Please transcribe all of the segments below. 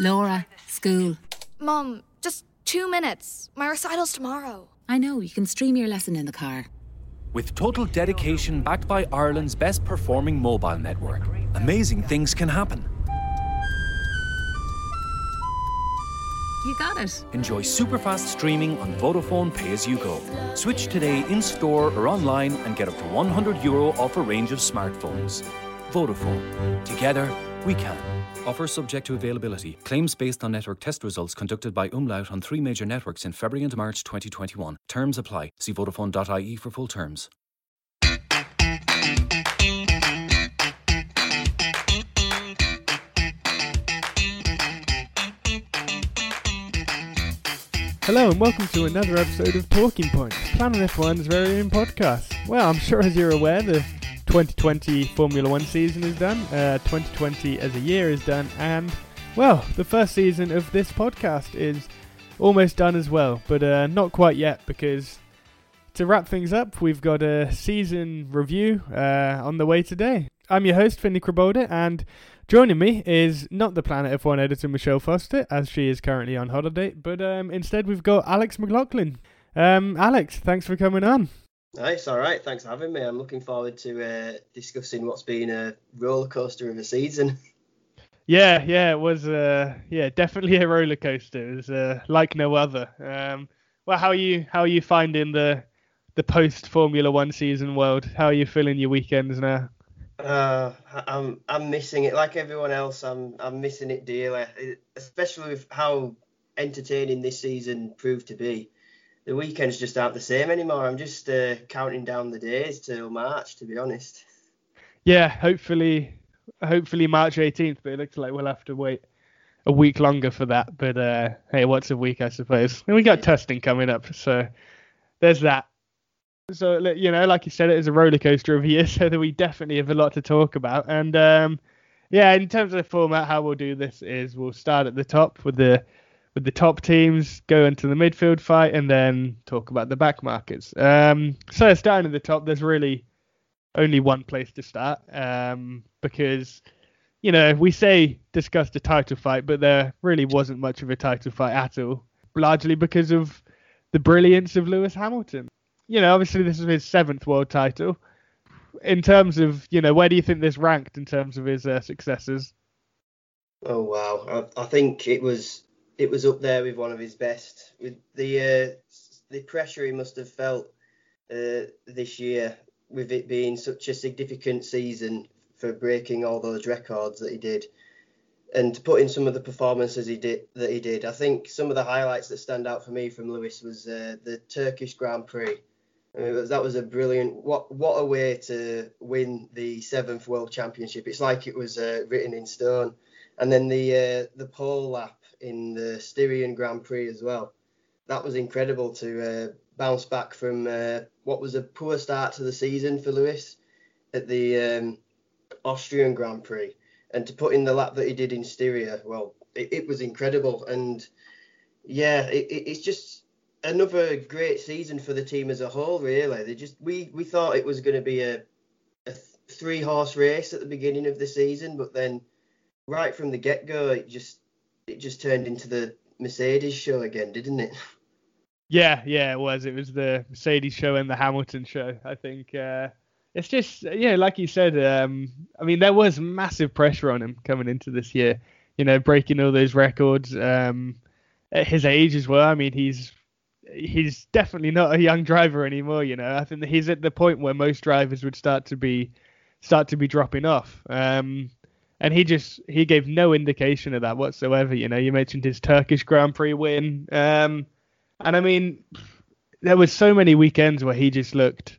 Laura, school. Mom, just two minutes. My recital's tomorrow. I know, you can stream your lesson in the car. With total dedication backed by Ireland's best performing mobile network, amazing things can happen. You got it. Enjoy super fast streaming on Vodafone Pay As You Go. Switch today in store or online and get up to 100 euro off a range of smartphones. Vodafone. Together, we can. Offer subject to availability. Claims based on network test results conducted by Umlaut on three major networks in February and March 2021. Terms apply. See Vodafone.ie for full terms. Hello and welcome to another episode of Torquing Points, Planet F1's very own podcast. Well, I'm sure as you're aware, the 2020 Formula One season is done, uh, 2020 as a year is done, and well, the first season of this podcast is almost done as well, but uh, not quite yet because to wrap things up, we've got a season review uh, on the way today. I'm your host, Finley Krabolda, and joining me is not the Planet F1 editor, Michelle Foster, as she is currently on holiday, but um, instead we've got Alex Mclachlan. Um, Alex, thanks for coming on. Nice, all right. Thanks for having me. I'm looking forward to uh, discussing what's been a roller coaster of a season. Yeah, yeah, it was. Uh, yeah, definitely a roller coaster. It was uh, like no other. Um, well, how are you? How are you finding the the post Formula One season world? How are you feeling your weekends now? Uh, I'm I'm missing it like everyone else. I'm I'm missing it dearly, especially with how entertaining this season proved to be. The weekends just aren't the same anymore. I'm just uh, counting down the days till March, to be honest. Yeah, hopefully, hopefully March 18th. But it looks like we'll have to wait a week longer for that. But uh, hey, what's a week, I suppose? And we got testing coming up, so there's that. So you know, like you said, it is a roller coaster of a year, so that we definitely have a lot to talk about. And um, yeah, in terms of the format, how we'll do this is we'll start at the top with the with the top teams, go into the midfield fight, and then talk about the back markets. Um, so starting at the top, there's really only one place to start um, because you know we say discuss the title fight, but there really wasn't much of a title fight at all, largely because of the brilliance of Lewis Hamilton you know, obviously this is his seventh world title. In terms of, you know, where do you think this ranked in terms of his uh, successes? Oh wow, I, I, think it was it was up there with one of his best. With the uh, the pressure he must have felt uh, this year, with it being such a significant season for breaking all those records that he did, and to put in some of the performances he did that he did. I think some of the highlights that stand out for me from Lewis was uh, the Turkish Grand Prix was, that was a brilliant. What what a way to win the seventh World Championship. It's like it was uh, written in stone. And then the uh, the pole lap in the Styrian Grand Prix as well. That was incredible to uh, bounce back from uh, what was a poor start to the season for Lewis at the um, Austrian Grand Prix, and to put in the lap that he did in Styria. Well, it, it was incredible. And yeah, it, it's just another great season for the team as a whole. Really, they just we we thought it was going to be a, a three horse race at the beginning of the season, but then right from the get go, it just it just turned into the Mercedes show again, didn't it? Yeah, yeah, it was. It was the Mercedes show and the Hamilton show. I think uh, it's just yeah, like you said. Um, I mean, there was massive pressure on him coming into this year. you know, breaking all those records. Um, at his age as well. I mean, he's he's definitely not a young driver anymore. You know, I think he's at the point where most drivers would start to be start to be dropping off. Um, and he just he gave no indication of that whatsoever. You know, you mentioned his Turkish Grand Prix win, um, and I mean, there was so many weekends where he just looked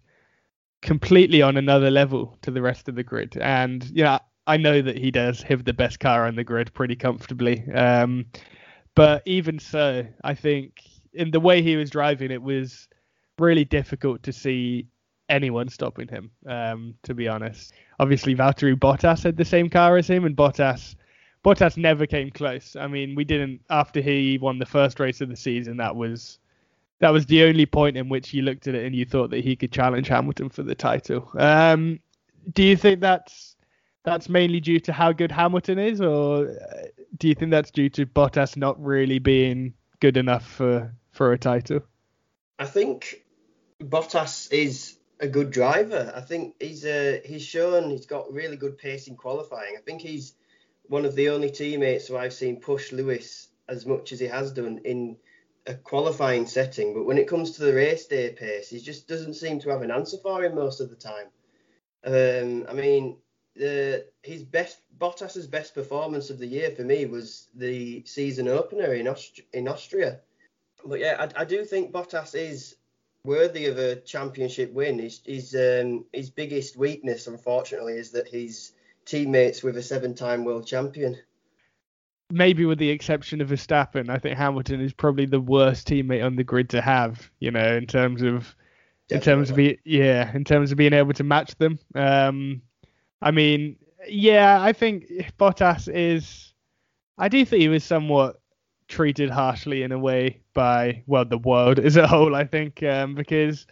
completely on another level to the rest of the grid. And you know, I know that he does have the best car on the grid pretty comfortably. Um, but even so, I think in the way he was driving, it was really difficult to see anyone stopping him. Um, to be honest, obviously Valtteri Bottas had the same car as him, and Bottas Bottas never came close. I mean, we didn't after he won the first race of the season. That was that was the only point in which you looked at it and you thought that he could challenge Hamilton for the title. Um, do you think that's that's mainly due to how good Hamilton is, or uh, do you think that's due to Bottas not really being good enough for for a title? I think Bottas is a good driver. I think he's uh, he's shown he's got really good pace in qualifying. I think he's one of the only teammates who I've seen push Lewis as much as he has done in a qualifying setting. But when it comes to the race day pace, he just doesn't seem to have an answer for him most of the time. Um, I mean, the his best Bottas's best performance of the year for me was the season opener in Aust- in Austria. But yeah, I, I, do think Bottas is worthy of a championship win. His his, um, his biggest weakness, unfortunately, is that he's teammates with a seven-time world champion. Maybe with the exception of Verstappen, I think Hamilton is probably the worst teammate on the grid to have. You know, in terms of Definitely. in terms of be, yeah, in terms of being able to match them. Um, I mean, yeah, I think Bottas is. I do think he was somewhat treated harshly in a way by well the world as a whole. I think um, because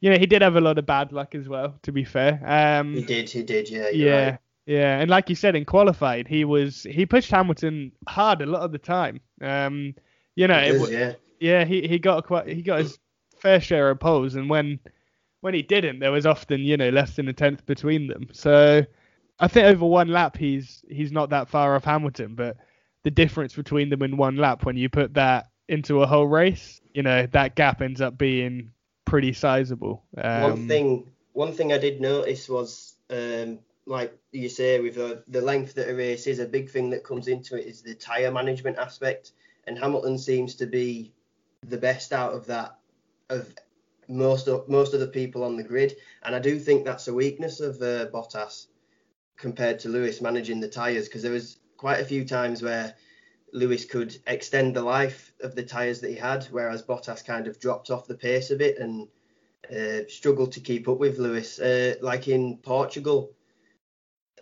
you know he did have a lot of bad luck as well. To be fair, um, he did. He did. Yeah. Yeah. Right. Yeah, and like you said, in qualified, he was he pushed Hamilton hard a lot of the time. Um, you know, is, yeah. yeah, he, he got quite he got his fair share of poles, and when when he didn't, there was often you know less than a tenth between them. So I think over one lap he's he's not that far off Hamilton, but the difference between them in one lap when you put that into a whole race, you know that gap ends up being pretty sizable. Um, one thing one thing I did notice was um, like you say with uh, the length that a race is, a big thing that comes into it is the tyre management aspect, and Hamilton seems to be the best out of that of most of most of the people on the grid, and I do think that's a weakness of uh, Bottas compared to Lewis managing the tyres because there was quite a few times where Lewis could extend the life of the tyres that he had, whereas Bottas kind of dropped off the pace a bit and uh, struggled to keep up with Lewis. Uh, like in Portugal,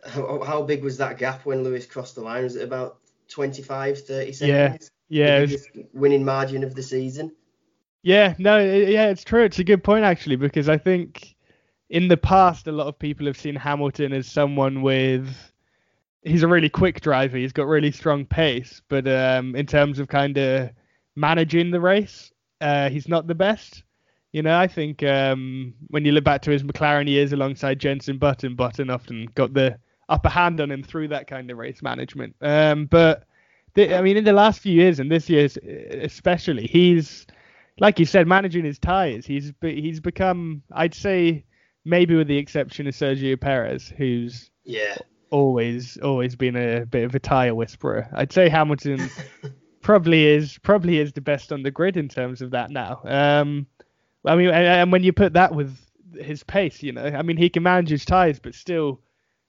how, how, big was that gap when Lewis crossed the line? Was it about 25, 30 seconds? Yeah, yeah. winning margin of the season. Yeah, no, yeah, it's true. It's a good point actually because I think in the past a lot of people have seen Hamilton as someone with he's a really quick driver. He's got really strong pace, but um, in terms of kind of managing the race, uh, he's not the best. You know, I think um, when you look back to his McLaren years alongside Jenson Button, Button often got the upper hand on him through that kind of race management. Um, but the, I mean, in the last few years and this year especially, he's like you said, managing his tires. He's he's become, I'd say, maybe with the exception of Sergio Perez, who's yeah always always been a bit of a tire whisperer. I'd say Hamilton probably is probably is the best on the grid in terms of that now. Um, I mean, and, and when you put that with his pace, you know, I mean, he can manage his tires, but still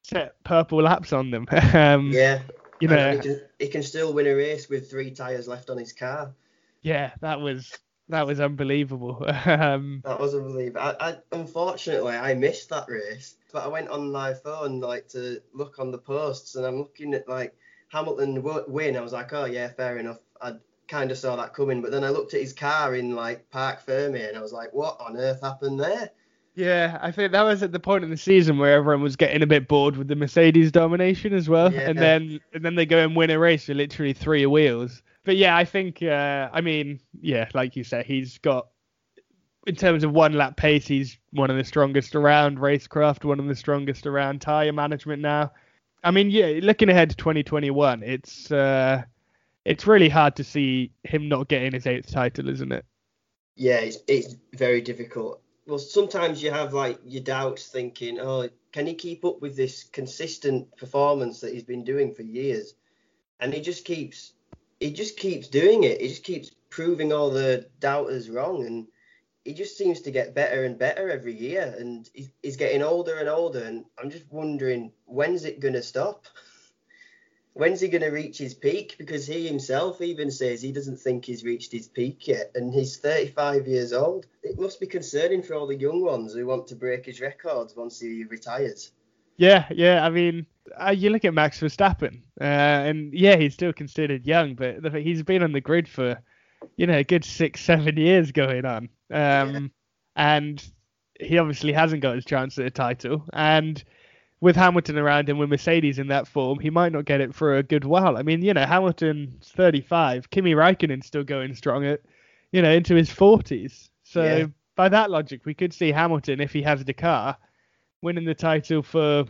set purple laps on them. um, yeah. You know, he can, he can still win a race with three tires left on his car. Yeah, that was that was unbelievable. um, that was unbelievable. I, I, unfortunately I missed that race, but I went on my phone like to look on the posts, and I'm looking at like Hamilton win. I was like, oh yeah, fair enough. I kind of saw that coming, but then I looked at his car in like Parc Fermé, and I was like, what on earth happened there? Yeah, I think that was at the point in the season where everyone was getting a bit bored with the Mercedes domination as well, yeah. and then and then they go and win a race with literally three wheels. But yeah, I think uh, I mean yeah, like you said, he's got in terms of one lap pace, he's one of the strongest around racecraft, one of the strongest around tire management now. I mean, yeah, looking ahead to 2021, it's uh, it's really hard to see him not getting his eighth title, isn't it? Yeah, it's it's very difficult. Well, sometimes you have like your doubts, thinking, oh, can he keep up with this consistent performance that he's been doing for years? And he just keeps he just keeps doing it. He just keeps proving all the doubters wrong, and he just seems to get better and better every year. And he's, he's getting older and older, and I'm just wondering when's it gonna stop? when's he going to reach his peak? Because he himself even says he doesn't think he's reached his peak yet, and he's 35 years old. It must be concerning for all the young ones who want to break his records once he retires. Yeah, yeah. I mean, uh, you look at Max Verstappen, uh, and yeah, he's still considered young, but the, he's been on the grid for, you know, a good six, seven years going on. Um, yeah. And he obviously hasn't got his chance at a title. And with Hamilton around him, with Mercedes in that form, he might not get it for a good while. I mean, you know, Hamilton's 35, Kimi Raikkonen's still going strong at, you know, into his 40s. So yeah. by that logic, we could see Hamilton, if he has the car, winning the title for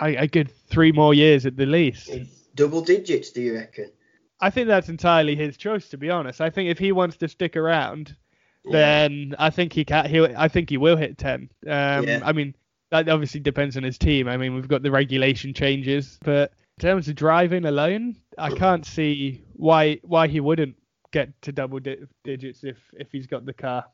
a good three more years at the least. Double digits, do you reckon? I think that's entirely his choice, to be honest. I think if he wants to stick around, yeah. then I think he can. He, I think he will hit ten. Um, yeah. I mean, that obviously depends on his team. I mean, we've got the regulation changes, but in terms of driving alone, I can't see why why he wouldn't get to double di- digits if if he's got the car.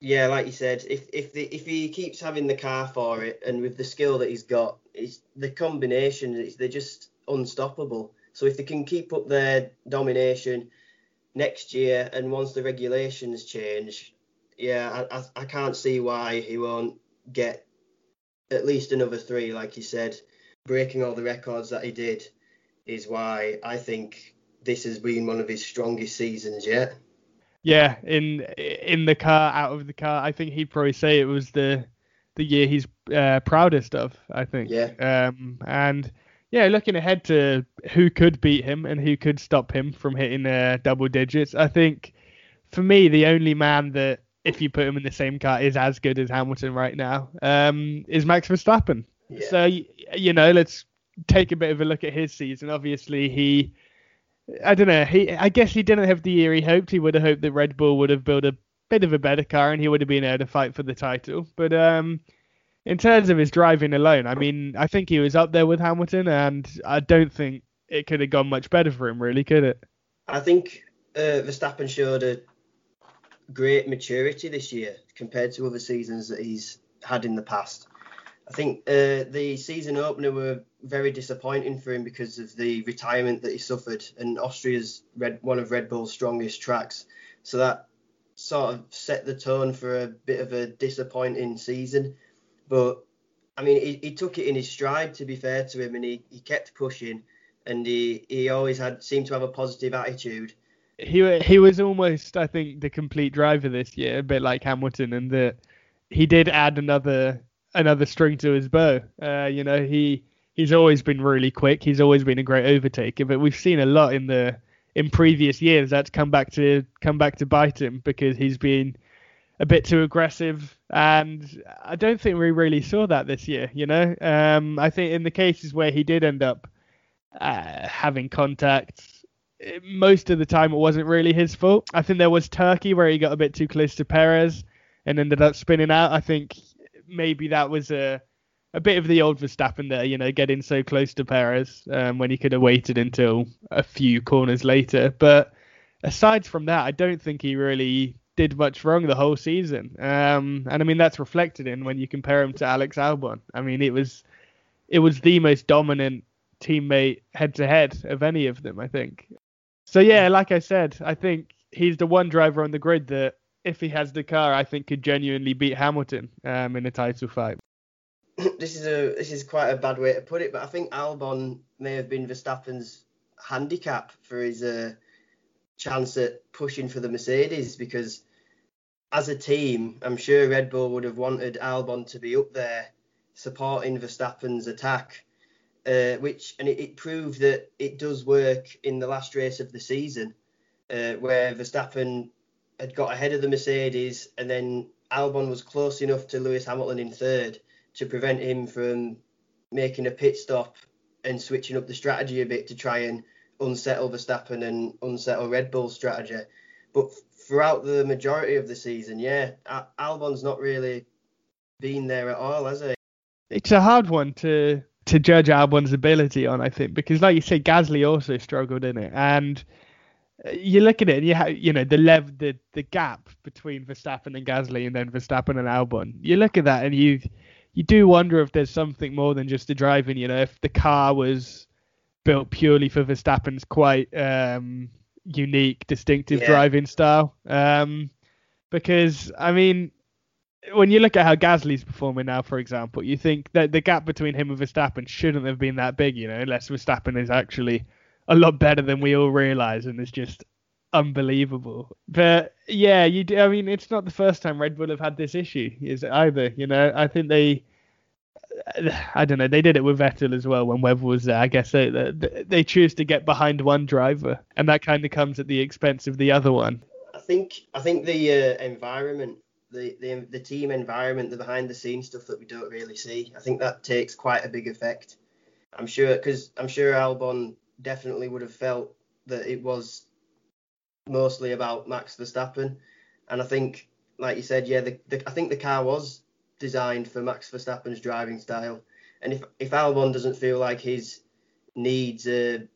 Yeah, like you said, if if the, if he keeps having the car for it, and with the skill that he's got, it's the combination. they're just unstoppable. So if they can keep up their domination next year, and once the regulations change, yeah, I, I, I can't see why he won't get at least another three, like you said. Breaking all the records that he did is why I think this has been one of his strongest seasons yet. Yeah, in in the car, out of the car, I think he'd probably say it was the the year he's uh, proudest of. I think. Yeah. Um, and yeah, looking ahead to who could beat him and who could stop him from hitting uh, double digits, I think for me the only man that if you put him in the same car, is as good as Hamilton right now, um, is Max Verstappen. Yeah. So, you know, let's take a bit of a look at his season. Obviously, he, I don't know, he, I guess he didn't have the year he hoped. He would have hoped that Red Bull would have built a bit of a better car and he would have been able to fight for the title. But um, in terms of his driving alone, I mean, I think he was up there with Hamilton, and I don't think it could have gone much better for him, really, could it? I think uh, Verstappen showed a great maturity this year compared to other seasons that he's had in the past. I think uh, the season opener were very disappointing for him because of the retirement that he suffered, and Austria's red, one of Red Bull's strongest tracks. So that sort of set the tone for a bit of a disappointing season. But I mean, he, he took it in his stride. To be fair to him, and he, he kept pushing, and he, he always had seemed to have a positive attitude he he was almost I think the complete driver this year, a bit like Hamilton, and that he did add another another string to his bow. Uh, you know, he he's always been really quick. He's always been a great overtaker, but we've seen a lot in the in previous years that's come back to come back to bite him because he's been a bit too aggressive, and I don't think we really saw that this year. You know, um, I think in the cases where he did end up uh, having contact most of the time it wasn't really his fault. I think there was Turkey where he got a bit too close to Perez and ended up spinning out. I think maybe that was a a bit of the old Verstappen there, you know, getting so close to Perez um, when he could have waited until a few corners later. But aside from that, I don't think he really did much wrong the whole season. Um, and I mean that's reflected in when you compare him to Alex Albon. I mean it was it was the most dominant teammate head to head of any of them, I think. So yeah, like I said, I think he's the one driver on the grid that, if he has the car, I think could genuinely beat Hamilton um, in a title fight. This is a this is quite a bad way to put it, but I think Albon may have been Verstappen's handicap for his uh, chance at pushing for the Mercedes because as a team, I'm sure Red Bull would have wanted Albon to be up there supporting Verstappen's attack uh, which and it, it, proved that it does work in the last race of the season, uh, where Verstappen had got ahead of the Mercedes, and then Albon was close enough to Lewis Hamilton in third to prevent him from making a pit stop and switching up the strategy a bit to try and unsettle Verstappen and unsettle Red Bull's strategy. But throughout the majority of the season, yeah, Albon's not really been there at all, has he? It's a hard one to to judge Albon's ability on, I think, because like you say, Gasly also struggled in it, and you look at it and you have, you know, the lev the the gap between Verstappen and Gasly, and then Verstappen and Albon. You look at that and you you do wonder if there's something more than just the driving. You know, if the car was built purely for Verstappen's quite um, unique, distinctive yeah. driving style. Um, because I mean, when you look at how Gasly's performing now, for example, you think that the gap between him and Verstappen shouldn't have been that big, you know, unless Verstappen is actually a lot better than we all realize and is just unbelievable. But yeah, you do, I mean, it's not the first time Red Bull have had this issue, is it either? You know, I think they, I don't know, they did it with Vettel as well when Webber was there. I guess they they, they choose to get behind one driver, and that kind of comes at the expense of the other one. I think I think the uh, environment the, the team environment, the behind the scenes stuff that we don't really see. I think that takes quite a big effect. I'm sure because I'm sure Albon definitely would have felt that it was mostly about Max Verstappen, and I think, like you said, yeah, the, the, I think the car was designed for Max Verstappen's driving style, and if if Albon doesn't feel like his needs are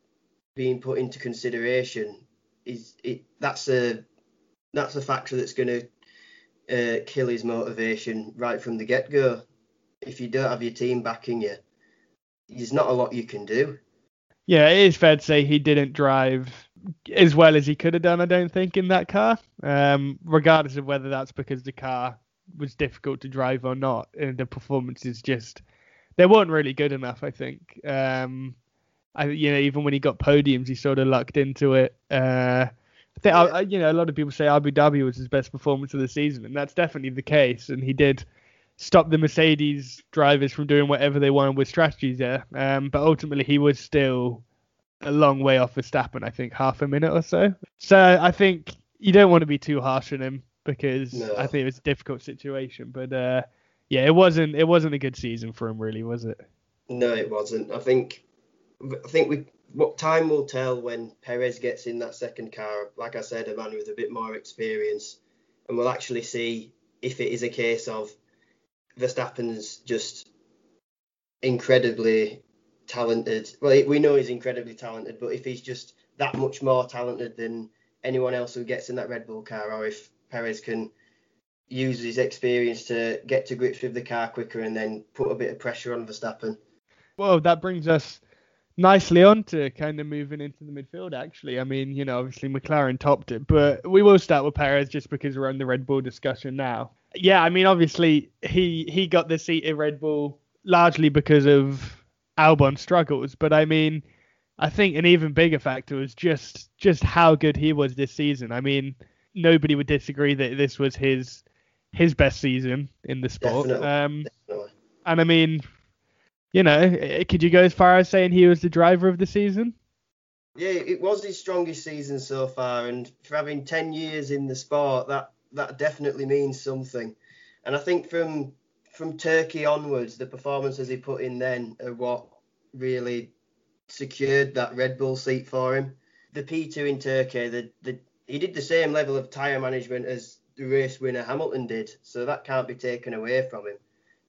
being put into consideration, is it that's a that's a factor that's going to uh, kill his motivation right from the get go. If you don't have your team backing you, there's not a lot you can do. Yeah, it is fair to say he didn't drive as well as he could have done, I don't think, in that car. Um, regardless of whether that's because the car was difficult to drive or not, and the performance is just they weren't really good enough. I think. Um, I you know even when he got podiums, he sort of lucked into it. Uh, I think, yeah. you know, a lot of people say Abu Dhabi was his best performance of the season, and that's definitely the case. And he did stop the Mercedes drivers from doing whatever they wanted with strategies there. Um, but ultimately, he was still a long way off Verstappen. I think half a minute or so. So I think you don't want to be too harsh on him because no. I think it was a difficult situation. But uh, yeah, it wasn't it wasn't a good season for him, really, was it? No, it wasn't. I think I think we what time will tell when Perez gets in that second car. Like I said, a man with a bit more experience, and we'll actually see if it is a case of Verstappen's just incredibly talented. Well, we know he's incredibly talented, but if he's just that much more talented than anyone else who gets in that Red Bull car, or if Perez can use his experience to get to grips with the car quicker and then put a bit of pressure on Verstappen. Well, that brings us nicely on to kind of moving into the midfield, actually. I mean, you know, obviously McLaren topped it, but we will start with Perez just because we're on the Red Bull discussion now. Yeah, I mean, obviously he he got the seat at Red Bull largely because of Albon's struggles, but I mean, I think an even bigger factor was just just how good he was this season. I mean, nobody would disagree that this was his his best season in the sport. Definitely. Um, Definitely. and I mean, you know, eh, could you go as far as saying he was the driver of the season? Yeah, it was his strongest season so far, and for having ten years in the sport, that that definitely means something. And I think from from Turkey onwards, the performances he put in then are what really secured that Red Bull seat for him. The P2 in Turkey, the, the he did the same level of tyre management as the race winner Hamilton did, so that can't be taken away from him.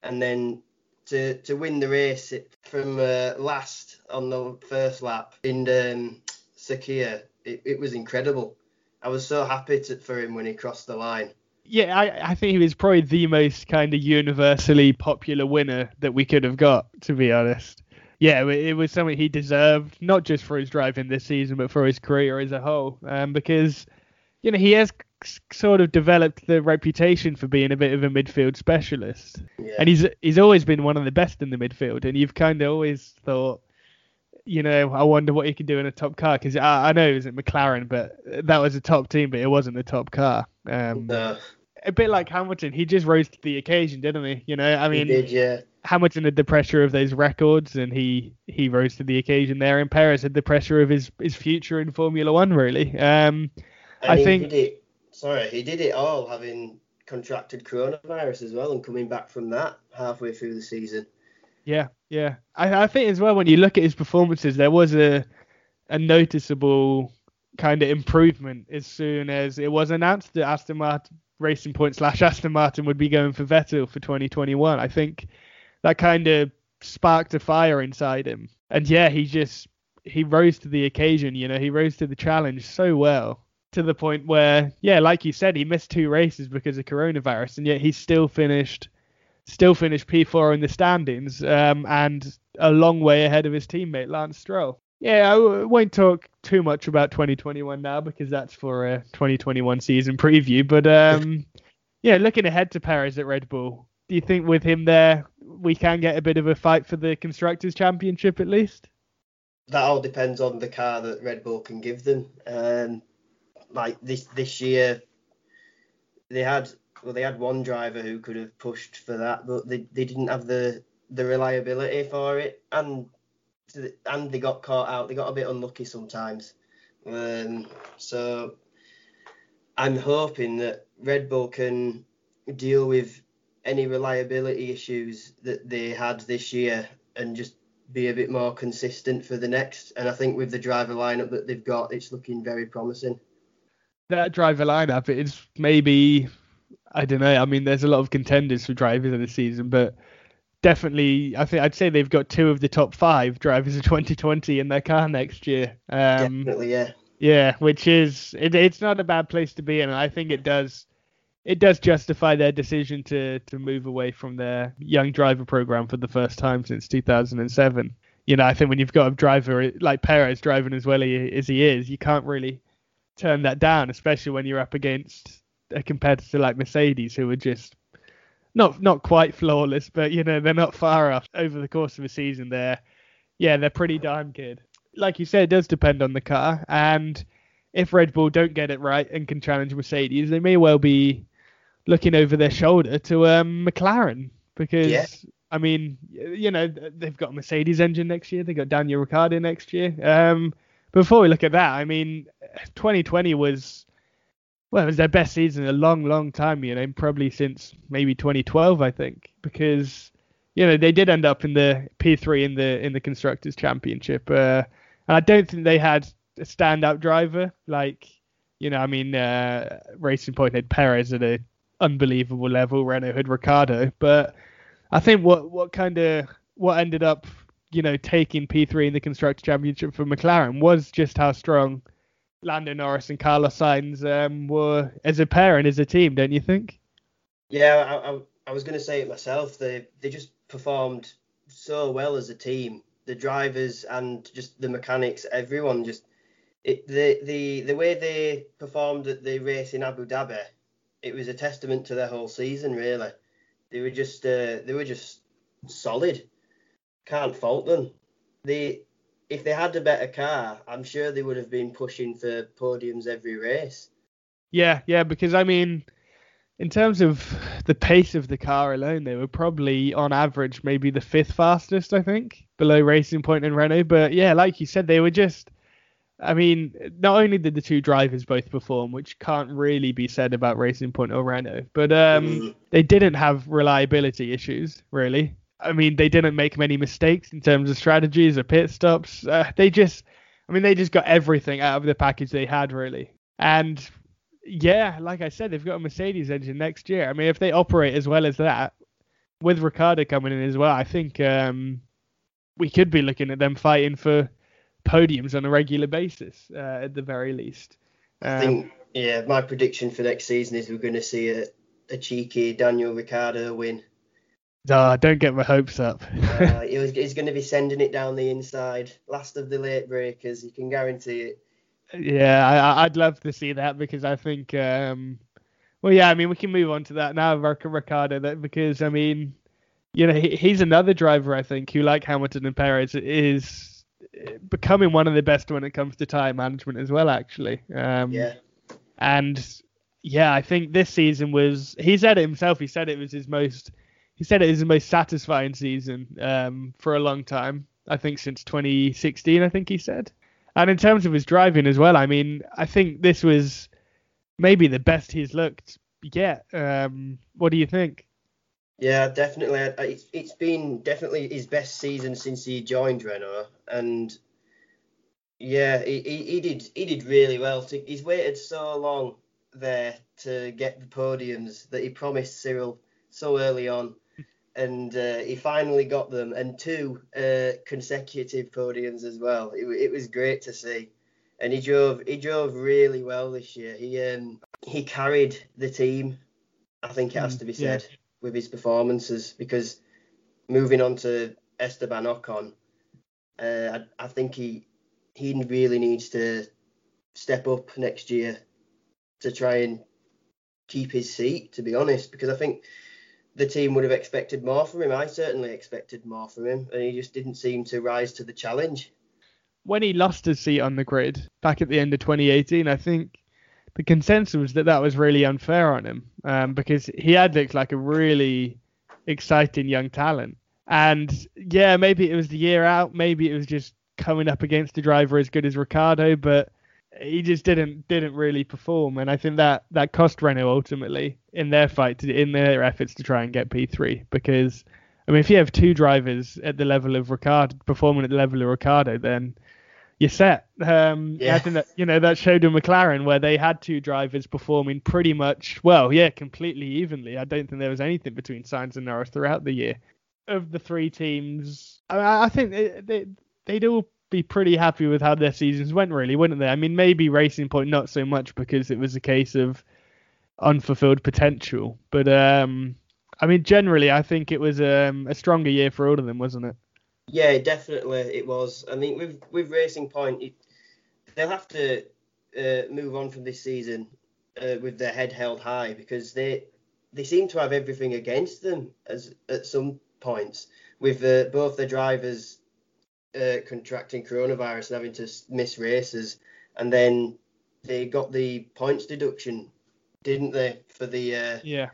And then to to win the race from uh, last on the first lap in um, Sakhir. It, it was incredible. I was so happy to, for him when he crossed the line. Yeah, I, I think he was probably the most kind of universally popular winner that we could have got, to be honest. Yeah, it was something he deserved, not just for his driving this season, but for his career as a whole. Um, because, you know, he has sort of developed the reputation for being a bit of a midfield specialist, yeah. and he's he's always been one of the best in the midfield. And you've kind of always thought, you know, I wonder what he can do in a top car because I, I, know it was at McLaren, but that was a top team, but it wasn't the top car. Um, no. A bit like Hamilton, he just rose to the occasion, didn't he? You know, I mean, he did, yeah. Hamilton had the pressure of those records, and he he rose to the occasion there. And Perez had the pressure of his his future in Formula One, really. Um, I think sorry, he did it all having contracted coronavirus as well and coming back from that halfway through the season. Yeah, yeah. I, I think as well when you look at his performances, there was a a noticeable kind of improvement as soon as it was announced that Aston Martin Racing Point slash Aston Martin would be going for Vettel for 2021. I think that kind of sparked a fire inside him, and yeah, he just he rose to the occasion. You know, he rose to the challenge so well to the point where, yeah, like you said, he missed two races because of coronavirus, and yet he still finished still finished P4 in the standings, um, and a long way ahead of his teammate Lance Stroll. Yeah, I won't talk too much about 2021 now because that's for a 2021 season preview. But um, yeah, looking ahead to Perez at Red Bull, do you think with him there we can get a bit of a fight for the constructors' championship at least? That all depends on the car that Red Bull can give them. Um, like this this year, they had well, they had one driver who could have pushed for that, but they, they didn't have the the reliability for it, and and they got caught out. They got a bit unlucky sometimes. Um, so I'm hoping that Red Bull can deal with any reliability issues that they had this year and just be a bit more consistent for the next. And I think with the driver lineup that they've got, it's looking very promising. That driver lineup is maybe I don't know. I mean, there's a lot of contenders for drivers of the season, but definitely, I think I'd say they've got two of the top five drivers of 2020 in their car next year. Um, definitely, yeah. Yeah, which is it, it's not a bad place to be in, and I think it does it does justify their decision to to move away from their young driver program for the first time since 2007. You know, I think when you've got a driver like Perez driving as well as he is, you can't really turn that down, especially when you're up against a competitor like Mercedes, who are just not not quite flawless, but you know they're not far off over the course of a season. They're yeah they're pretty darn good. Like you said, it does depend on the car, and if Red Bull don't get it right and can challenge Mercedes, they may well be looking over their shoulder to um, McLaren because yeah. I mean you know they've got a Mercedes engine next year, they have got Daniel Ricciardo next year. Um, before we look at that, I mean 2020 was well, it was their best season in a long, long time, you know, probably since maybe 2012, I think, because you know they did end up in the P3 in the in the constructors championship, uh, and I don't think they had a standout driver like, you know, I mean, uh, Racing Point had Perez at an unbelievable level, Renault had Ricciardo, but I think what what kind of what ended up, you know, taking P3 in the Constructor championship for McLaren was just how strong Lando Norris and Carlos Sainz um, were as a pair and as a team, don't you think? Yeah, I, I, I was going to say it myself. They they just performed so well as a team. The drivers and just the mechanics, everyone just it, the the the way they performed at the race in Abu Dhabi, it was a testament to their whole season. Really, they were just uh, they were just solid. Can't fault them. They if they had a better car, I'm sure they would have been pushing for podiums every race. Yeah, yeah, because I mean, in terms of the pace of the car alone, they were probably on average maybe the fifth fastest, I think, below Racing Point and Renault. But yeah, like you said, they were just. I mean, not only did the two drivers both perform, which can't really be said about Racing Point or Renault, but um, mm. they didn't have reliability issues, really. I mean, they didn't make many mistakes in terms of strategies or pit stops. Uh, they just, I mean, they just got everything out of the package they had, really. And yeah, like I said, they've got a Mercedes engine next year. I mean, if they operate as well as that, with Ricciardo coming in as well, I think um, we could be looking at them fighting for podiums on a regular basis, uh, at the very least. Um, I think, yeah, my prediction for next season is we're going to see a, a cheeky Daniel Ricciardo win. Oh, don't get my hopes up. uh, he was, he's going to be sending it down the inside. Last of the late breakers, you can guarantee it. Yeah, I, would love to see that because I think, um, well, yeah, I mean, we can move on to that now, Ricciardo, that because I mean, you know, he, he's another driver I think who, like Hamilton and Perez, is becoming one of the best when it comes to tire management as well, actually. Um, yeah. And yeah, I think this season was. He said it himself. He said it was his most he said it is the most satisfying season um, for a long time. I think since 2016. I think he said. And in terms of his driving as well, I mean, I think this was maybe the best he's looked yet. Um, what do you think? Yeah, definitely. It's it's been definitely his best season since he joined Renault, and yeah, he, he, he did he did really well. He's waited so long there to get the podiums that he promised Cyril so early on, and uh, he finally got them, and two uh, consecutive podiums as well. It, it was great to see, and he drove he drove really well this year. He um he carried the team. I think it has to be said Yeah. with his performances because moving on to Esteban Ocon, uh, I, I think he he really needs to step up next year to try and keep his seat. To be honest, because I think the team would have expected more from him. I certainly expected more from him, and he just didn't seem to rise to the challenge. when he lost his seat on the grid back at the end of 2018, I think the consensus was that that was really unfair on him um, because he had looked like a really exciting young talent. And yeah, maybe it was the year out, maybe it was just coming up against a driver as good as Ricciardo, but he just didn't didn't really perform. And I think that that cost Renault ultimately in their fight to, in their efforts to try and get P3 because. I mean, if you have two drivers at the level of Ricciardo performing at the level of Ricciardo, then you're set. Um, Yeah. I think that you know that showed in McLaren where they had two drivers performing pretty much well, yeah, completely evenly. I don't think there was anything between Sainz and Norris throughout the year. Of the three teams, I, I think they, they they'd all be pretty happy with how their seasons went, really, wouldn't they? I mean, maybe Racing Point not so much because it was a case of unfulfilled potential, but um, I mean, generally, I think it was um, a stronger year for all of them, wasn't it? Yeah, definitely it was. I mean, with with Racing Point, it, they'll have to uh, move on from this season uh, with their head held high because they they seem to have everything against them as at some points with uh, both the drivers uh, contracting coronavirus and having to miss races, and then they got the points deduction, didn't they, for the uh, Yeah.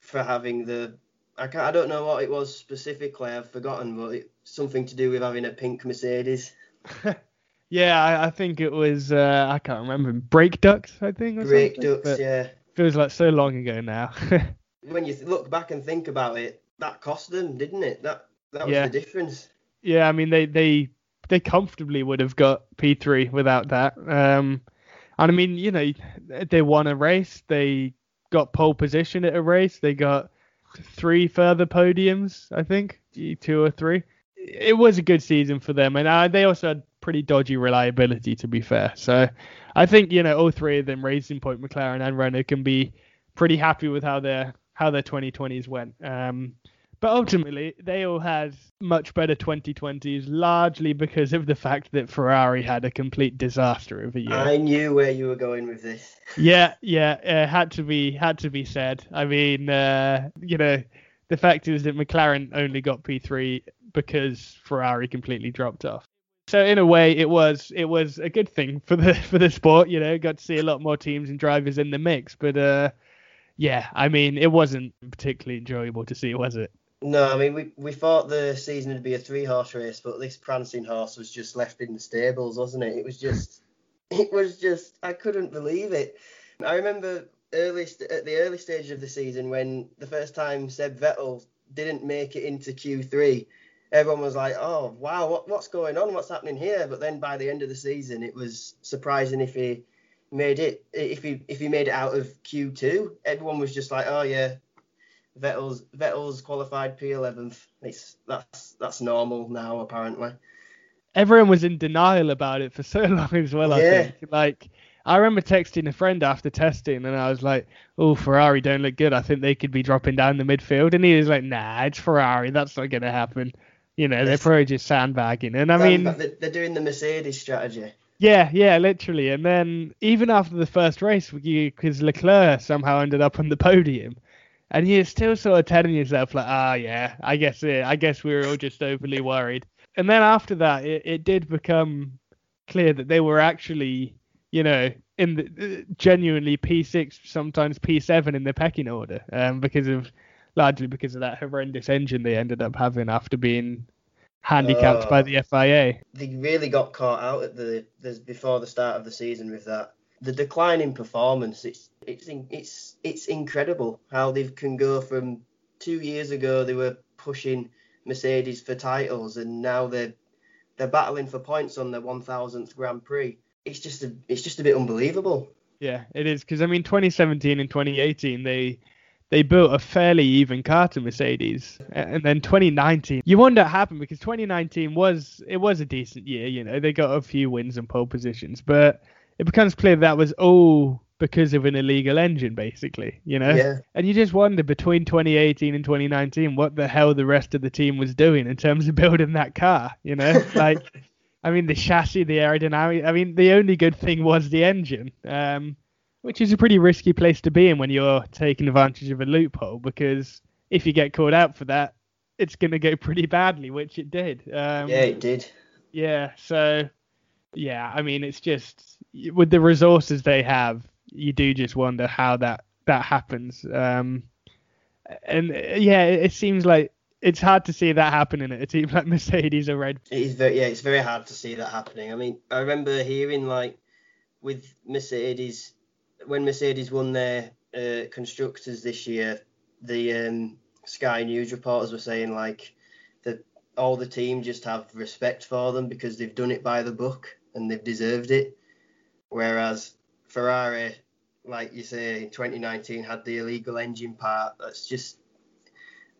for having the I can't, I don't know what it was specifically. I've forgotten, but it, something to do with having a pink Mercedes. Yeah, I, I think it was. Uh, I can't remember. Brake ducts, I think. Or Brake ducts, but yeah. Feels like so long ago now. When you th- look back and think about it, that cost them, didn't it? That that was Yeah. the difference. Yeah, I mean they they they comfortably would have got P3 without that. Um, and I mean, you know, they won a race. They got pole position at a race. They got three further podiums, I think, two or three. It was a good season for them, and uh, they also had pretty dodgy reliability, to be fair. So I think you know all three of them, Racing Point, McLaren, and Renault, can be pretty happy with how their how their 2020s went. Um, but ultimately, they all had much better 2020s, largely because of the fact that Ferrari had a complete disaster of a year. I knew where you were going with this. Yeah, yeah, uh, had to be had to be said. I mean, uh, you know, the fact is that McLaren only got P3 because Ferrari completely dropped off. So in a way, it was it was a good thing for the for the sport. You know, got to see a lot more teams and drivers in the mix. But uh, yeah, I mean, it wasn't particularly enjoyable to see, was it? No, I mean we we thought the season would be a three horse race, but this prancing horse was just left in the stables, wasn't it? It was just, it was just, I couldn't believe it. I remember early st- at the early stages of the season when the first time Seb Vettel didn't make it into Q3, everyone was like, "Oh wow, what, what's going on? What's happening here?" But then by the end of the season, it was surprising if he made it if he if he made it out of Q2. Everyone was just like, "Oh yeah, Vettel's Vettel's qualified P11th. It's that's that's normal now apparently. everyone was in denial about it for so long as well. I Yeah. think like I remember texting a friend after testing, and I was like, "Oh, Ferrari don't look good. I think they could be dropping down the midfield." And he was like, "Nah, it's Ferrari. That's not gonna happen." You know, they're probably just sandbagging. And I mean, they're, they're doing the Mercedes strategy. yeah, yeah, literally. And then even after the first race, because Leclerc somehow ended up on the podium, and you're still sort of telling yourself like, ah, yeah, I guess it, I guess we were all just overly worried. And then after that, it, it did become clear that they were actually, you know, in the uh, genuinely P6, sometimes P7 in the pecking order, um, because of largely because of that horrendous engine they ended up having after being handicapped by Oh. the FIA. They really got caught out at the, the before the start of the season with that. The decline in performance, it's it's in- it's it's incredible how they can go from two years ago they were pushing Mercedes for titles, and now they're they're battling for points on their 1000th Grand Prix. It's just a it's just a bit unbelievable. Yeah, it is because I mean 2017 and 2018 they they built a fairly even car to Mercedes, and then 2019 you wonder what happened because 2019 was it was a decent year. You know they got a few wins and pole positions, but it becomes clear that was all because of an illegal engine, basically, you know? Yeah. And you just wonder between 2018 and 2019 what the hell the rest of the team was doing in terms of building that car, you know? like, I mean, the chassis, the aerodynamic, I mean, the only good thing was the engine, um, which is a pretty risky place to be in when you're taking advantage of a loophole because if you get caught out for that, it's going to go pretty badly, which it did. Um, yeah, it did. Yeah, so yeah, I mean, it's just with the resources they have, you do just wonder how that that happens. Um, and yeah, it, it seems like it's hard to see that happening at a team like Mercedes or Red. It is very yeah, it's very hard to see that happening. I mean, I remember hearing like with Mercedes when Mercedes won their uh, constructors this year, the um, Sky News reporters were saying like that all the team just have respect for them because they've done it by the book and they've deserved it. Whereas Ferrari, like you say, in 2019 had the illegal engine part. That's just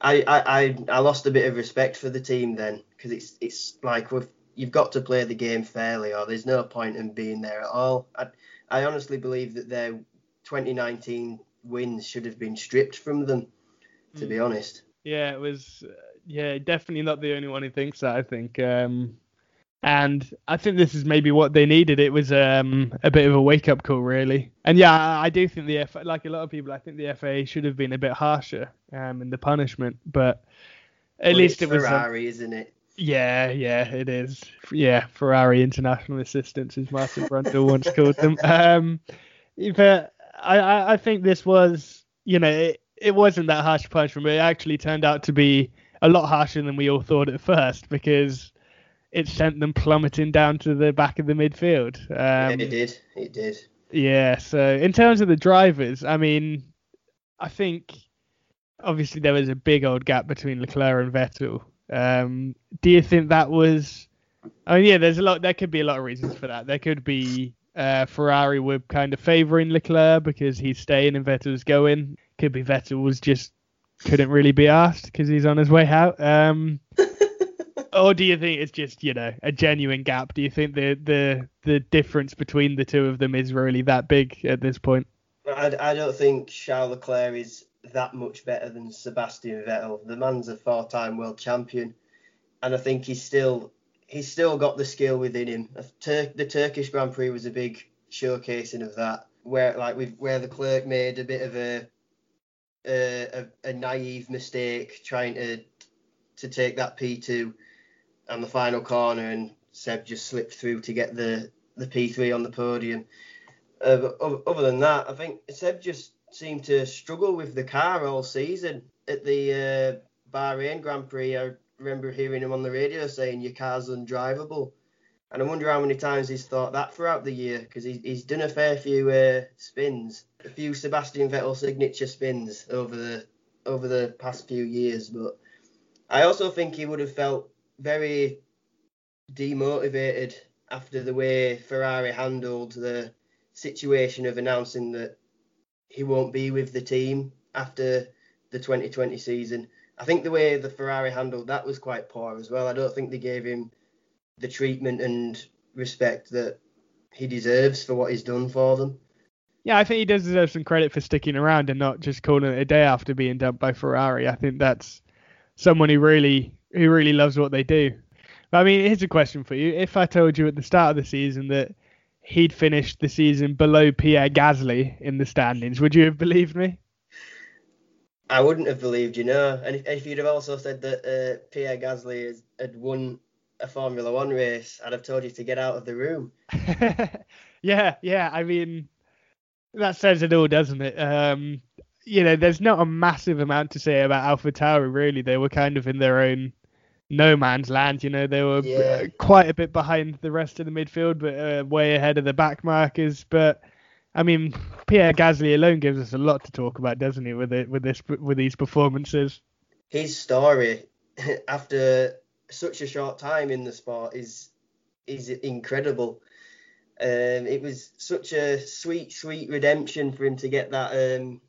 I I I lost a bit of respect for the team then because it's it's like we've, you've got to play the game fairly or there's no point in being there at all. I I honestly believe that their 2019 wins should have been stripped from them. To mm. be honest. Yeah, it was. Uh, yeah, definitely not the only one who thinks that. I think. Um, and I think this is maybe what they needed. It was um, a bit of a wake up call, really. And yeah, I do think the FIA, like a lot of people, I think the FIA should have been a bit harsher um, in the punishment. But at well, least it was Ferrari, isn't it? Yeah, yeah, it is. Yeah, Ferrari International Assistance, as Martin Brundle once called them. Um, but I, I think this was, you know, it, it wasn't that harsh punishment, but it actually turned out to be a lot harsher than we all thought at first because it sent them plummeting down to the back of the midfield. Um, yeah, it did. It did. Yeah. So in terms of the drivers, I mean, I think obviously there was a big old gap between Leclerc and Vettel. Um, do you think that was? I mean, yeah, there's a lot. There could be a lot of reasons for that. There could be uh, Ferrari were kind of favouring Leclerc because he's staying and Vettel's going. Could be Vettel was just couldn't really be asked because he's on his way out. Um, or do you think it's just you know a genuine gap? Do you think the the the difference between the two of them is really that big at this point? I, I don't think Charles Leclerc is that much better than Sebastian Vettel. The man's a four-time world champion, and I think he's still he's still got the skill within him. Tur- the Turkish Grand Prix was a big showcasing of that, where like we where Leclerc made a bit of a a, a, a naive mistake trying to to take that P2 on the final corner, and Seb just slipped through to get the the P3 on the podium. Uh, other than that, I think Seb just seemed to struggle with the car all season. At the uh, Bahrain Grand Prix, I remember hearing him on the radio saying your car's undrivable. And I wonder how many times he's thought that throughout the year because he's, he's done a fair few uh, spins, a few Sebastian Vettel signature spins over the over the past few years. But I also think he would have felt very demotivated after the way Ferrari handled the situation of announcing that he won't be with the team after the 2020 season. I think the way the Ferrari handled that was quite poor as well. I don't think they gave him the treatment and respect that he deserves for what he's done for them. Yeah, I think he does deserve some credit for sticking around and not just calling it a day after being dumped by Ferrari. I think that's someone who really who really loves what they do. But I mean, here's a question for you: If I told you at the start of the season that he'd finished the season below Pierre Gasly in the standings, would you have believed me? I wouldn't have believed you, no. And if, if you'd have also said that uh, Pierre Gasly has, had won a Formula One race, I'd have told you to get out of the room. yeah, yeah. I mean, that says it all, doesn't it? Um, you know, there's not a massive amount to say about AlphaTauri, really. They were kind of in their own no man's land. You know, they were yeah. quite a bit behind the rest of the midfield, but uh, way ahead of the back markers. But I mean, Pierre Gasly alone gives us a lot to talk about, doesn't he? With it, with this, with these performances. his story after such a short time in the sport is is incredible. Um, it was such a sweet, sweet redemption for him to get that um,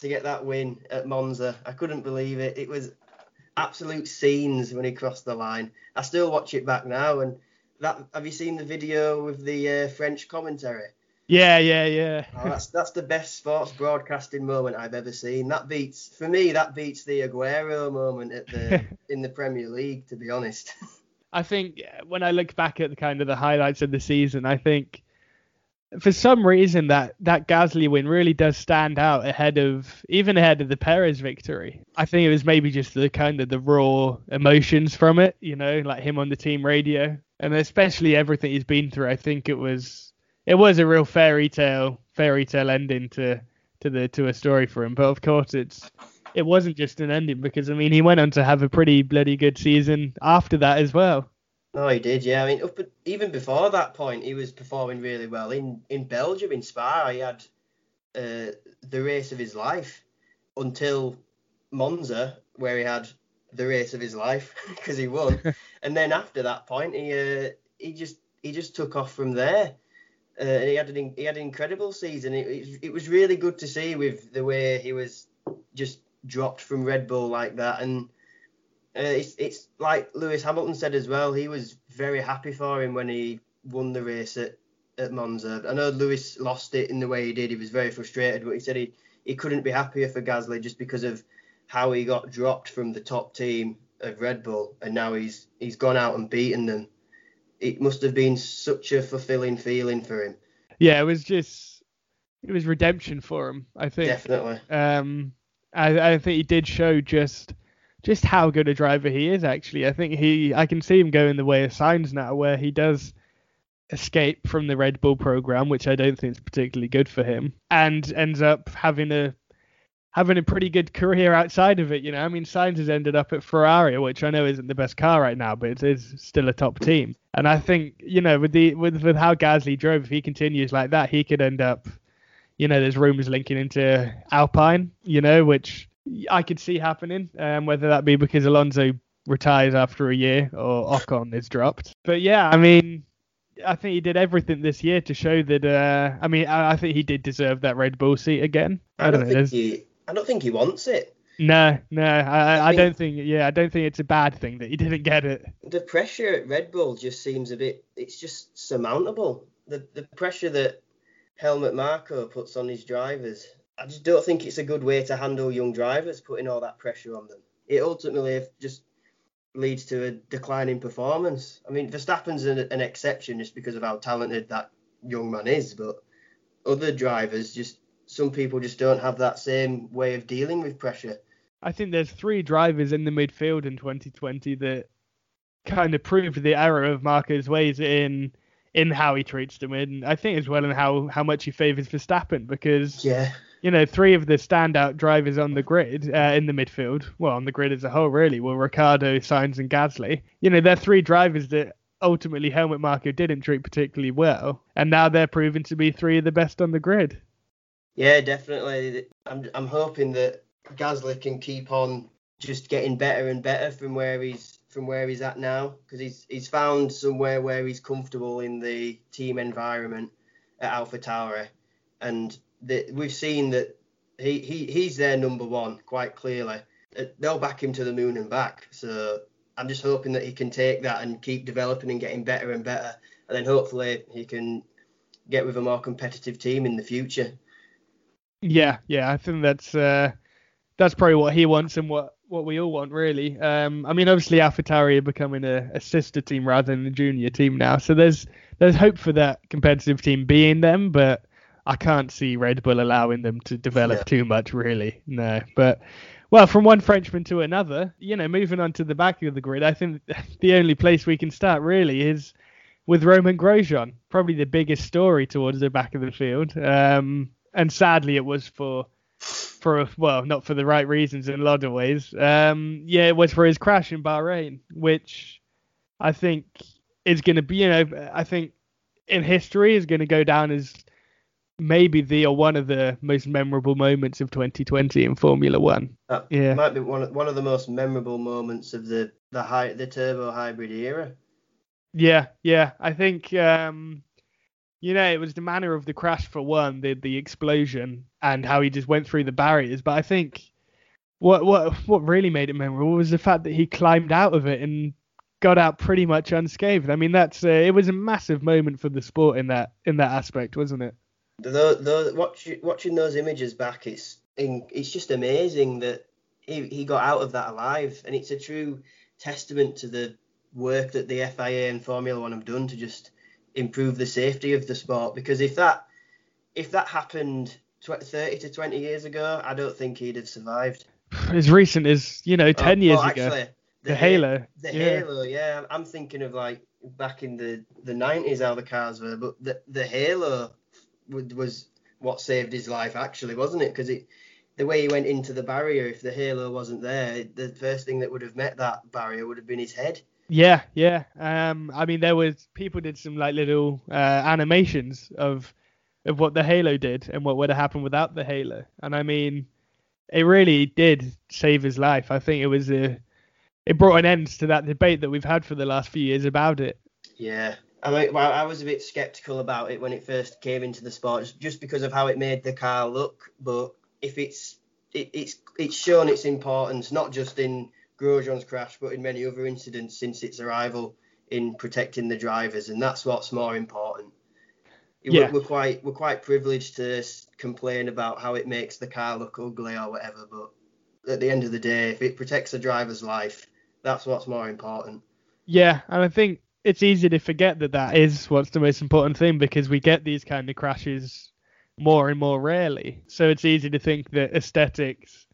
to get that win at Monza. I couldn't believe it. It was absolute scenes when he crossed the line. I still watch it back now. And that have you seen the video with the uh, French commentary? Yeah, yeah, yeah. oh, that's that's the best sports broadcasting moment I've ever seen. That beats for me. That beats the Aguero moment at the in the Premier League. To be honest. I think when I look back at the kind of the highlights of the season, I think for some reason that that Gasly win really does stand out ahead of even ahead of the Perez victory. I think it was maybe just the kind of the raw emotions from it, you know, like him on the team radio, and especially everything he's been through. I think it was it was a real fairy tale fairy tale ending to to the to a story for him. But of course, it's it wasn't just an ending because I mean he went on to have a pretty bloody good season after that as well. No, he did. Yeah, I mean, up, even before that point, he was performing really well in in Belgium in Spa. He had uh, the race of his life until Monza, where he had the race of his life because he won. and then after that point, he uh, he just he just took off from there. Uh, and he had an he had an incredible season. It, it, it was really good to see with the way he was just dropped from Red Bull like that and uh, it's it's like Lewis Hamilton said as well. He was very happy for him when he won the race at, at Monza. I know Lewis lost it in the way he did. He was very frustrated, but he said he, he couldn't be happier for Gasly just because of how he got dropped from the top team of Red Bull, and now he's he's gone out and beaten them. It must have been such a fulfilling feeling for him. Yeah, it was just it was redemption for him. I think definitely. Um, I I think he did show just just how good a driver he is. Actually, I think he I can see him going the way of Sainz now, where he does escape from the Red Bull program, which I don't think is particularly good for him, and ends up having a having a pretty good career outside of it. You know, I mean, Sainz has ended up at Ferrari, which I know isn't the best car right now, but it is still a top team. And I think you know with the with with how Gasly drove, if he continues like that, he could end up. You know, there's rumors linking into Alpine. You know, which I could see happening, um, whether that be because Alonso retires after a year or Ocon is dropped. But yeah, I mean, I think he did everything this year to show that. Uh, I mean, I, I, think he did deserve that Red Bull seat again. I, I don't, think he. I don't think he wants it. No, no, I, I, I don't think. Yeah, I don't think it's a bad thing that he didn't get it. The pressure at Red Bull just seems a bit. It's just surmountable. The the pressure that Helmut Marko puts on his drivers I just don't think it's a good way to handle young drivers, putting all that pressure on them. It ultimately just leads to a decline in performance. I mean, Verstappen's an, an exception just because of how talented that young man is, but other drivers just some people just don't have that same way of dealing with pressure. I think there's three drivers in the midfield in 2020 that kind of proved the error of Marko's ways in in how he treats them, and I think as well in how how much he favours Verstappen because yeah you know, three of the standout drivers on the grid uh, in the midfield, well, on the grid as a whole, really, were Ricciardo, Sainz, and Gasly. You know, they're three drivers that ultimately Helmut Marko didn't treat particularly well, and now they're proven to be three of the best on the grid. Yeah, definitely. I'm I'm hoping that Gasly can keep on just getting better and better from where he's from where he's at now because he's he's found somewhere where he's comfortable in the team environment at AlphaTauri and that we've seen that he, he he's their number one quite clearly. Uh, they'll back him to the moon and back. So I'm just hoping that he can take that and keep developing and getting better and better, and then hopefully he can get with a more competitive team in the future. Yeah, yeah, I think that's uh, that's probably what he wants and what what we all want really. Um, I mean, obviously AlphaTauri are becoming a, a sister team rather than a junior team now, so there's there's hope for that competitive team being them, but I can't see Red Bull allowing them to develop yeah. too much, really. No, but well, from one Frenchman to another, you know, moving on to the back of the grid, I think the only place we can start really is with Romain Grosjean, probably the biggest story towards the back of the field. Um, and sadly, it was for for well, not for the right reasons in a lot of ways. Um, yeah, it was for his crash in Bahrain, which I think is going to be, you know, I think in history is going to go down as maybe the or one of the most memorable moments of 2020 in Formula One. That Yeah. might be one of, one of the most memorable moments of the the high the turbo hybrid era. Yeah, yeah. I think um you know, it was the manner of the crash for one, the the explosion and how he just went through the barriers, but I think what what what really made it memorable was the fact that he climbed out of it and got out pretty much unscathed. I mean, that's uh, it was a massive moment for the sport in that in that aspect, wasn't it? Though, though, watch, watching those images back, it's in, it's just amazing that he, he got out of that alive, and it's a true testament to the work that the FIA and Formula One have done to just improve the safety of the sport. Because if that if that happened tw- 30 to 20 years ago, I don't think he'd have survived. As recent as, you know, 10 Oh, years well, ago. actually, The Halo, The yeah. Halo, yeah. I'm thinking of like back in the the 90s how the cars were, but the the Halo was what saved his life actually, wasn't it? Because it the way he went into the barrier, if the Halo wasn't there, the first thing that would have met that barrier would have been his head. Yeah, yeah. Um, I mean, there was people did some like little uh, animations of of what the Halo did and what would have happened without the Halo, and I mean, it really did save his life. I think it was a it brought an end to that debate that we've had for the last few years about it. Yeah. I mean, well, I was a bit skeptical about it when it first came into the sport, just because of how it made the car look. But if it's it, it's it's shown its importance not just in Grosjean's crash, but in many other incidents since its arrival in protecting the drivers, and that's what's more important. Yeah. We're, we're quite we're quite privileged to complain about how it makes the car look ugly or whatever, but at the end of the day, if it protects the driver's life, that's what's more important. Yeah, and I think it's easy to forget that that is what's the most important thing because we get these kind of crashes more and more rarely. So it's easy to think that aesthetics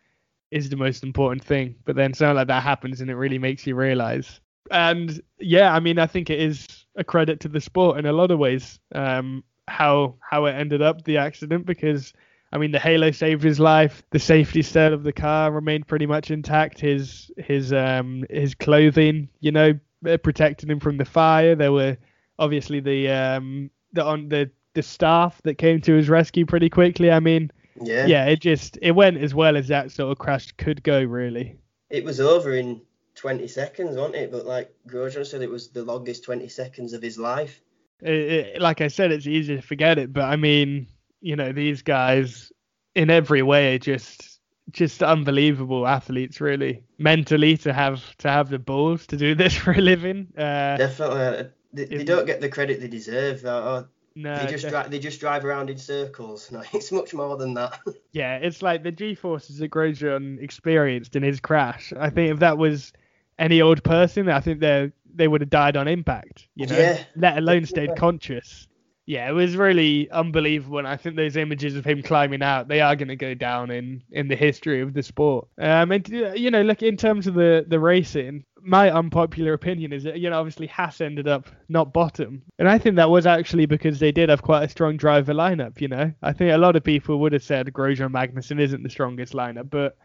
is the most important thing, but then something like that happens and it really makes you realize. And yeah, I mean, I think it is a credit to the sport in a lot of ways um, how how it ended up the accident because. I mean, the Halo saved his life. The safety cell of the car remained pretty much intact. His his um his clothing, you know, uh, protected him from the fire. There were obviously the um the on the the staff that came to his rescue pretty quickly. I mean, Yeah. yeah, it just it went as well as that sort of crash could go, really. It was over in 20 seconds, wasn't it? But like Grosjean said, it was the longest 20 seconds of his life. It, it, like I said, it's easy to forget it, but I mean, you know, these guys in every way are just just unbelievable athletes, really. Mentally, to have to have the balls to do this for a living. Uh, Definitely, uh, they, they don't get the credit they deserve. No, they just dri- they just drive around in circles. No, it's much more than that. Yeah, it's like the G-forces that Grosjean experienced in his crash. I think if that was any old person, I think they they would have died on impact. You know, Yeah, let alone stayed conscious. Yeah, it was really unbelievable, and I think those images of him climbing out, they are going to go down in in the history of the sport. Um, and uh, you know, look in terms of the the racing, my unpopular opinion is that you know obviously Haas ended up not bottom, and I think that was actually because they did have quite a strong driver lineup. You know, I think a lot of people would have said Grosjean Magnussen isn't the strongest lineup, but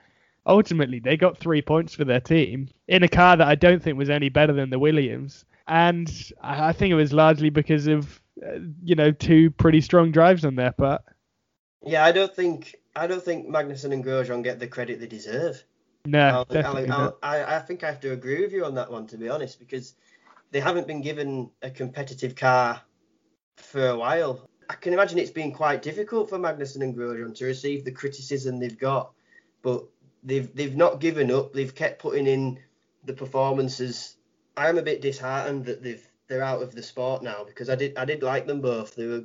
ultimately they got three points for their team in a car that I don't think was any better than the Williams, and I I think it was largely because of uh, you know two pretty strong drives on there, but yeah, I don't think I don't think Magnussen and Grosjean get the credit they deserve. No, I'll- I'll- I'll- I, I think I have to agree with you on that one, to be honest, because they haven't been given a competitive car for a while. I can imagine it's been quite difficult for Magnussen and Grosjean to receive the criticism they've got, but they've they've not given up. They've kept putting in the performances. I am a bit disheartened that they've they're out of the sport now because I did I did like them both. They were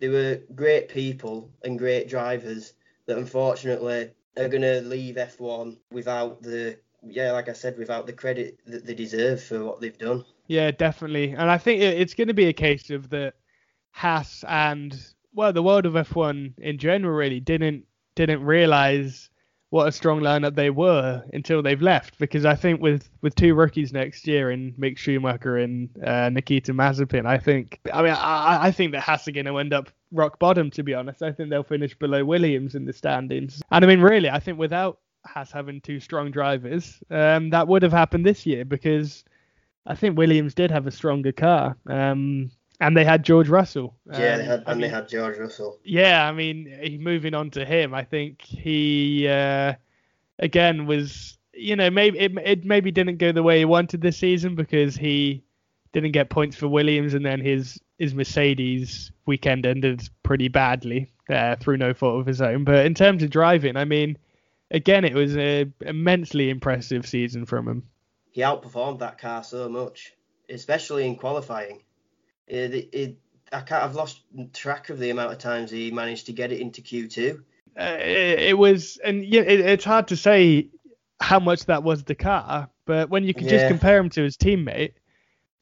they were great people and great drivers that unfortunately are to leave F1 without the yeah, like I said, without the credit that they deserve for what they've done. Yeah, definitely. And I think it's going to be a case of that Haas and well, the world of F1 in general really didn't didn't realize what a strong lineup they were until they've left. Because I think with with two rookies next year in Mick Schumacher and uh, Nikita Mazepin, I think I mean I, I think that going to end up rock bottom. To be honest, I think they'll finish below Williams in the standings. And I mean, really, I think without Haas having two strong drivers, um, that would have happened this year because. I think Williams did have a stronger car. Um, and they had George Russell. Yeah, they had, I and they mean, had George Russell. Yeah, I mean, moving on to him, I think he uh, again was, you know, maybe it, it maybe didn't go the way he wanted this season because he didn't get points for Williams, and then his his Mercedes weekend ended pretty badly uh, through no fault of his own. But in terms of driving, I mean, again, it was a immensely impressive season from him. He outperformed that car so much, especially in qualifying. It, it, I can't, I've lost track of the amount of times he managed to get it into Q2. uh, it, it was, and yeah, it, it's hard to say how much that was the car, but when you can just compare him to his teammate,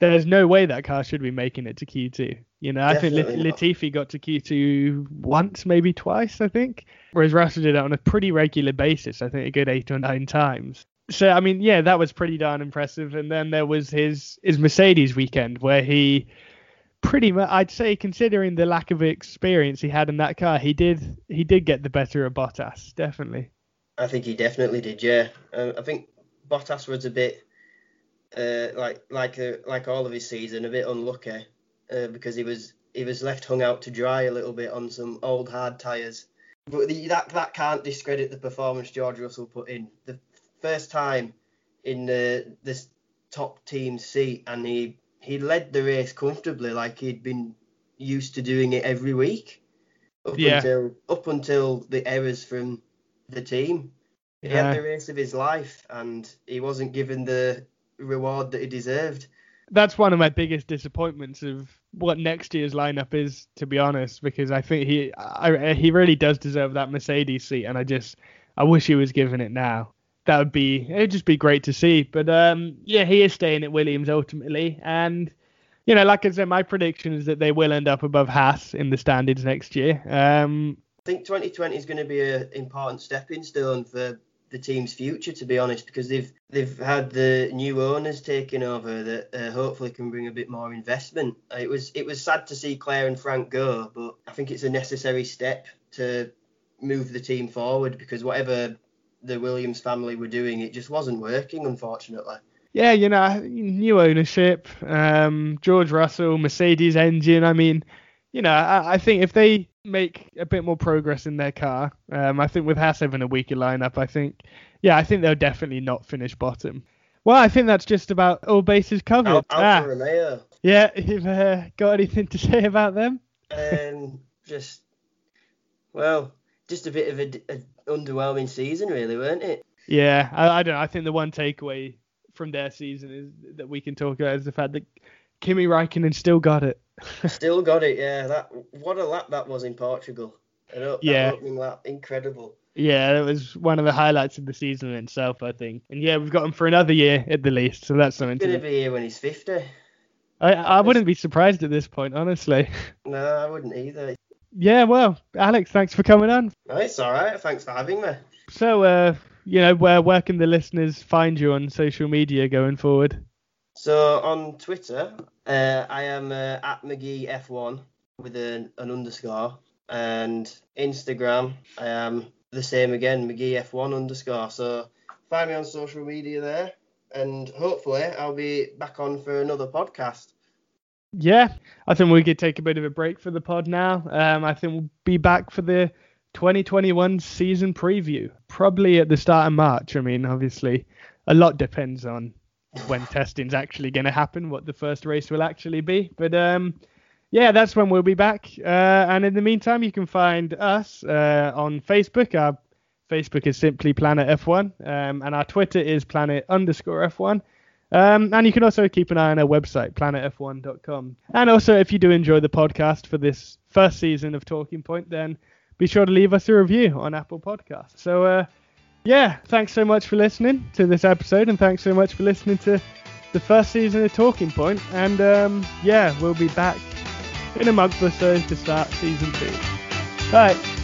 there's no way that car should be making it to Q2. You know, I think Definitely Lat- Latifi got to Q2 once, maybe twice, I think, whereas Russell did it on a pretty regular basis. I think a good eight or nine times. So I mean, yeah, that was pretty darn impressive. And then there was his his Mercedes weekend where he pretty much I'd say considering the lack of experience he had in that car, he did he did get the better of Bottas, definitely. I think he definitely did, yeah. Um, I think Bottas was a bit uh, like like uh, like all of his season, a bit unlucky uh, because he was he was left hung out to dry a little bit on some old hard tyres. But the, that that can't discredit the performance George Russell put in. The first time in uh, this top team seat, and he he led the race comfortably, like he'd been used to doing it every week. Up Yeah. until up until the errors from the team. He Yeah. had the race of his life, and he wasn't given the reward that he deserved. That's one of my biggest disappointments of what next year's lineup is, to be honest, because I think he I, he really does deserve that Mercedes seat, and I just I wish he was given it now. That would be it'd just be great to see. But um, yeah, he is staying at Williams ultimately, and you know, like I said, my prediction is that they will end up above Haas in the standings next year. Um, I think 2020 is going to be an important stepping stone for the team's future, to be honest, because they've they've had the new owners taking over that uh, hopefully can bring a bit more investment. It was it was sad to see Claire and Frank go, but I think it's a necessary step to move the team forward because whatever the Williams family were doing, it just wasn't working, unfortunately. yeah, you know, new ownership, um, George Russell, Mercedes engine. I mean, you know, I, I think if they make a bit more progress in their car, um, I think with Haas having a weaker lineup, I think, yeah, I think they'll definitely not finish bottom. Well, I think that's just about all bases covered. Al- Ah, Romeo, yeah, you've uh, got anything to say about them? um, just well, just a bit of a, a underwhelming season, really, weren't it? Yeah, I, I don't know. I think the one takeaway from their season is that we can talk about is the fact that Kimi Raikkonen still got it. Still got it, yeah. That what a lap that was in Portugal. That Yeah. opening lap, incredible. Yeah, it was one of the highlights of the season in itself, I think. And yeah, we've got him for another year at the least, so that's something He's gonna to. be here when he's 50. I I wouldn't be surprised at this point, honestly. No, I wouldn't either. Yeah, well, Alex, thanks for coming on. It's all right. Thanks for having me. So, uh, you know, where where can the listeners find you on social media going forward? So on Twitter, uh, I am uh, at McGee F1 with an, an underscore, and Instagram, I am the same again, McGee F1 underscore. So find me on social media there, and hopefully I'll be back on for another podcast. Yeah, I think we could take a bit of a break for the pod now. Um, I think we'll be back for the 2021 season preview, probably at the start of March. I mean, obviously, a lot depends on when testing's actually going to happen, what the first race will actually be. But um, yeah, that's when we'll be back. Uh, and in the meantime, you can find us uh, on Facebook. Our Facebook is simply Planet F1, um, and our Twitter is Planet underscore F1. Um, and you can also keep an eye on our website, planetf1.com. And also, if you do enjoy the podcast for this first season of Torquing Point, then be sure to leave us a review on Apple Podcasts. So, uh, yeah, thanks so much for listening to this episode, and thanks so much for listening to the first season of Torquing Point. And um, yeah, we'll be back in a month or so to start season two. Bye. Sports